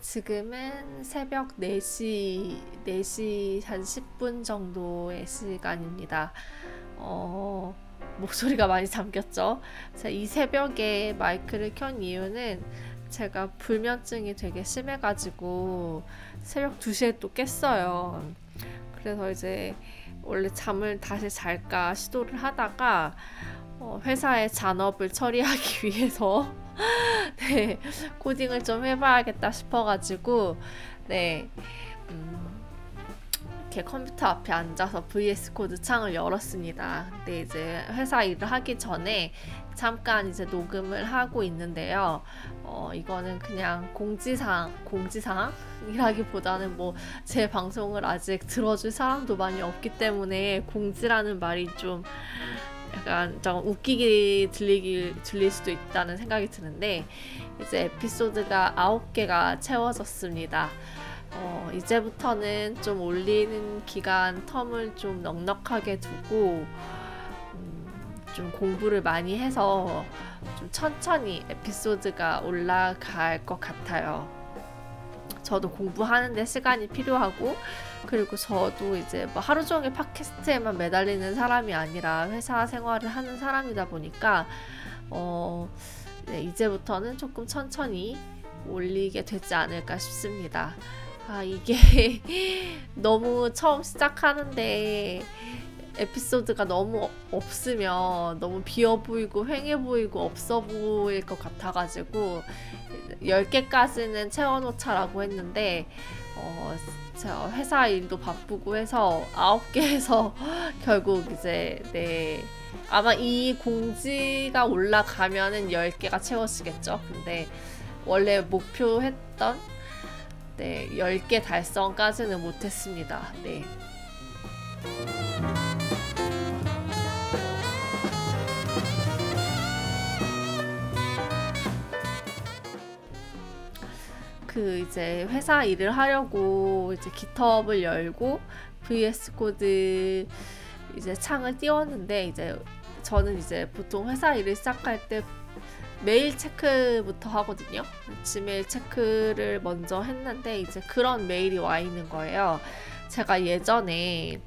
지금은 새벽 4시, 4시 한 10분 정도의 시간입니다. 어, 목소리가 많이 잠겼죠? 제가 이 새벽에 마이크를 켠 이유는 제가 불면증이 되게 심해가지고 새벽 2시에 또 깼어요. 그래서 이제 원래 잠을 다시 잘까 시도를 하다가 어, 회사의 잔업을 처리하기 위해서 네 코딩을 좀 해봐야겠다 싶어가지고 네 음, 이렇게 컴퓨터 앞에 앉아서 VS Code 창을 열었습니다. 근데 이제 회사 일을 하기 전에 잠깐 이제 녹음을 하고 있는데요. 어, 이거는 그냥 공지사항, 공지사항이라기보다는 뭐 제 방송을 아직 들어줄 사람도 많이 없기 때문에 공지라는 말이 좀 약간 좀 웃기게 들리기 들릴 수도 있다는 생각이 드는데 이제 에피소드가 아홉 개가 채워졌습니다. 어, 이제부터는 좀 올리는 기간 텀을 좀 넉넉하게 두고 음, 좀 공부를 많이 해서 좀 천천히 에피소드가 올라갈 것 같아요. 저도 공부하는데 시간이 필요하고 그리고 저도 이제 뭐 하루 종일 팟캐스트에만 매달리는 사람이 아니라 회사 생활을 하는 사람이다 보니까 어 네, 이제부터는 조금 천천히 올리게 되지 않을까 싶습니다. 아 이게 너무 처음 시작하는데 에피소드가 너무 없으면 너무 비어 보이고 횡해 보이고 없어 보일 것 같아가지고 10개까지는 채워놓자라고 했는데 어, 제가 회사 일도 바쁘고 해서 9개에서 결국 이제 네 아마 이 공지가 올라가면은 10개가 채워지겠죠. 근데 원래 목표했던 네, 10개 달성까지는 못했습니다. 네. 그 이제 회사 일을 하려고 이제 깃허브를 열고 VS Code 이제 창을 띄웠는데 이제 저는 이제 보통 회사 일을 시작할 때 메일 체크부터 하거든요. Gmail 체크를 먼저 했는데 이제 그런 메일이 와 있는 거예요. 제가 예전에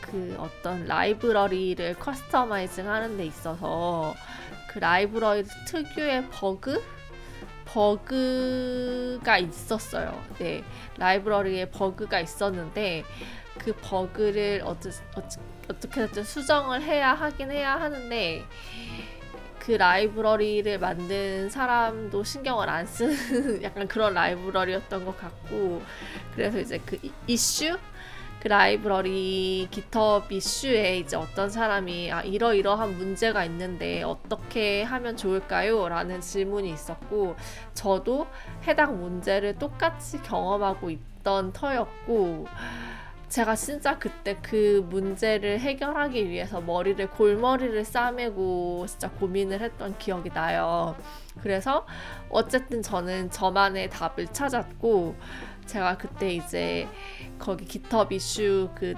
그 어떤 라이브러리를 customizing 하는 데 있어서 그 라이브러리 특유의 버그 버그가 있었어요. 네, 라이브러리에 버그가 있었는데 그 버그를 어떠, 어떻게든 수정을 해야 하긴 해야 하는데 그 라이브러리를 만든 사람도 신경을 안 쓰는 약간 그런 라이브러리였던 것 같고 그래서 이제 그 이슈 그 라이브러리 GitHub 이슈에 이제 어떤 사람이 아 이러이러한 문제가 있는데 어떻게 하면 좋을까요? 라는 질문이 있었고 저도 해당 문제를 똑같이 경험하고 있던 터였고 제가 진짜 그때 그 문제를 해결하기 위해서 머리를 골머리를 싸매고 진짜 고민을 했던 기억이 나요. 그래서 어쨌든 저는 저만의 답을 찾았고 제가 그때 이제 거기 GitHub 이슈 그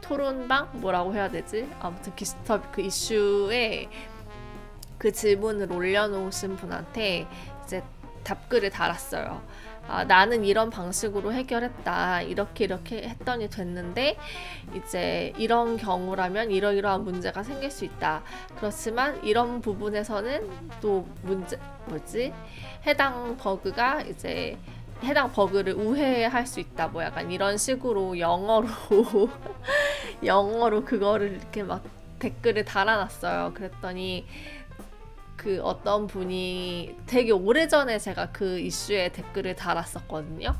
토론방 뭐라고 해야 되지? 아무튼 GitHub 그 이슈에 그 질문을 올려놓으신 분한테 이제 답글을 달았어요. 아, 나는 이런 방식으로 해결했다. 이렇게 이렇게 했더니 됐는데 이제 이런 경우라면 이러이러한 문제가 생길 수 있다. 그렇지만 이런 부분에서는 또 문제 뭐지? 해당 버그가 이제 해당 버그를 우회할 수 있다. 뭐 약간 이런 식으로 영어로 영어로 그거를 이렇게 막 댓글을 달아놨어요. 그랬더니 그 어떤 분이 되게 오래전에 제가 그 이슈에 댓글을 달았었거든요.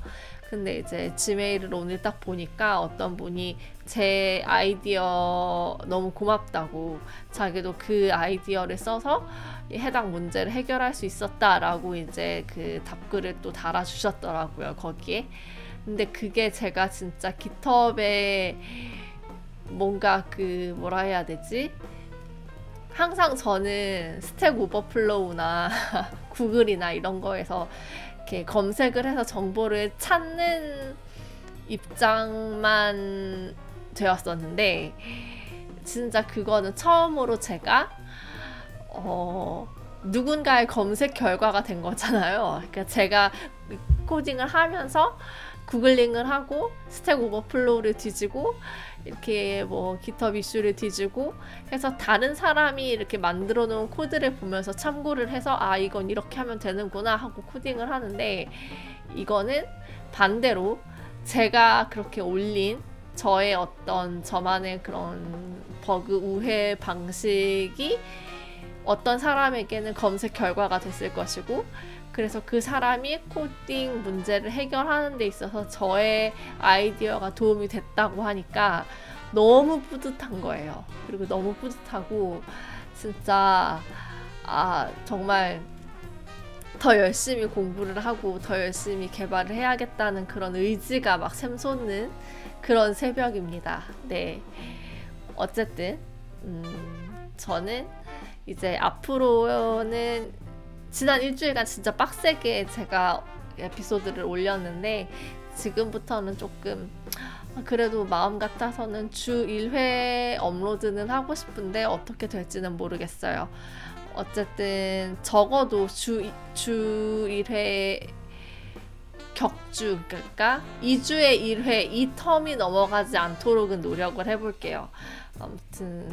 근데 이제 지메일을 오늘 딱 보니까 어떤 분이 제 아이디어 너무 고맙다고 자기도 그 아이디어를 써서 해당 문제를 해결할 수 있었다라고 이제 그 답글을 또 달아주셨더라고요 거기에. 근데 그게 제가 진짜 깃허브에 뭔가 그 뭐라 해야 되지? 항상 저는 스택 오버플로우나 구글이나 이런 거에서 이렇게 검색을 해서 정보를 찾는 입장만 되었었는데 진짜 그거는 처음으로 제가 어 누군가의 검색 결과가 된 거잖아요. 그러니까 제가 디코딩을 하면서 googling을 하고 Stack Overflow를 뒤지고 이렇게 뭐 GitHub 이슈를 뒤지고 해서 다른 사람이 이렇게 만들어 놓은 코드를 보면서 참고를 해서 아 이건 이렇게 하면 되는구나 하고 코딩을 하는데 이거는 반대로 제가 그렇게 올린 저의 어떤 저만의 그런 버그 우회 방식이 어떤 사람에게는 검색 결과가 됐을 것이고 그래서 그 사람이 코딩 문제를 해결하는 데 있어서 저의 아이디어가 도움이 됐다고 하니까 너무 뿌듯한 거예요. 그리고 너무 뿌듯하고 진짜 아 정말 더 열심히 공부를 하고 더 열심히 개발을 해야겠다는 그런 의지가 막 샘솟는 그런 새벽입니다. 네. 어쨌든 음, 저는 이제 앞으로는 지난 일주일간 진짜 빡세게 제가 에피소드를 올렸는데 지금부터는 조금 그래도 마음 같아서는 주 1회 업로드는 하고 싶은데 어떻게 될지는 모르겠어요. 어쨌든 적어도 주, 주 1회 격주, 그러니까 2주에 1회 이 텀이 넘어가지 않도록은 노력을 해볼게요. 아무튼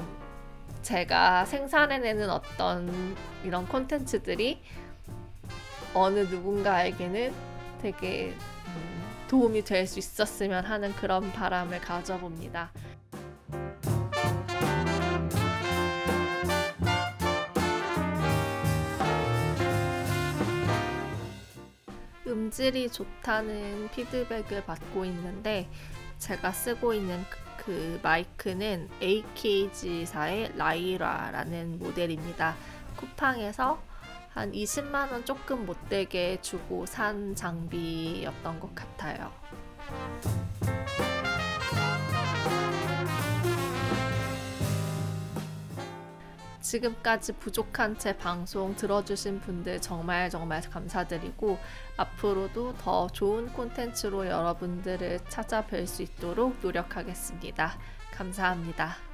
제가 생산해내는 어떤 이런 콘텐츠들이 어느 누군가에게는 되게 음, 도움이 될 수 있었으면 하는 그런 바람을 가져봅니다. 음질이 좋다는 피드백을 받고 있는데 제가 쓰고 있는 그, 그 마이크는 AKG사의 라이라라는 모델입니다. 쿠팡에서 한 20만 원 조금 못되게 주고 산 장비였던 것 같아요. 지금까지 부족한 제 방송 들어주신 분들 정말 정말 감사드리고 앞으로도 더 좋은 콘텐츠로 여러분들을 찾아뵐 수 있도록 노력하겠습니다. 감사합니다.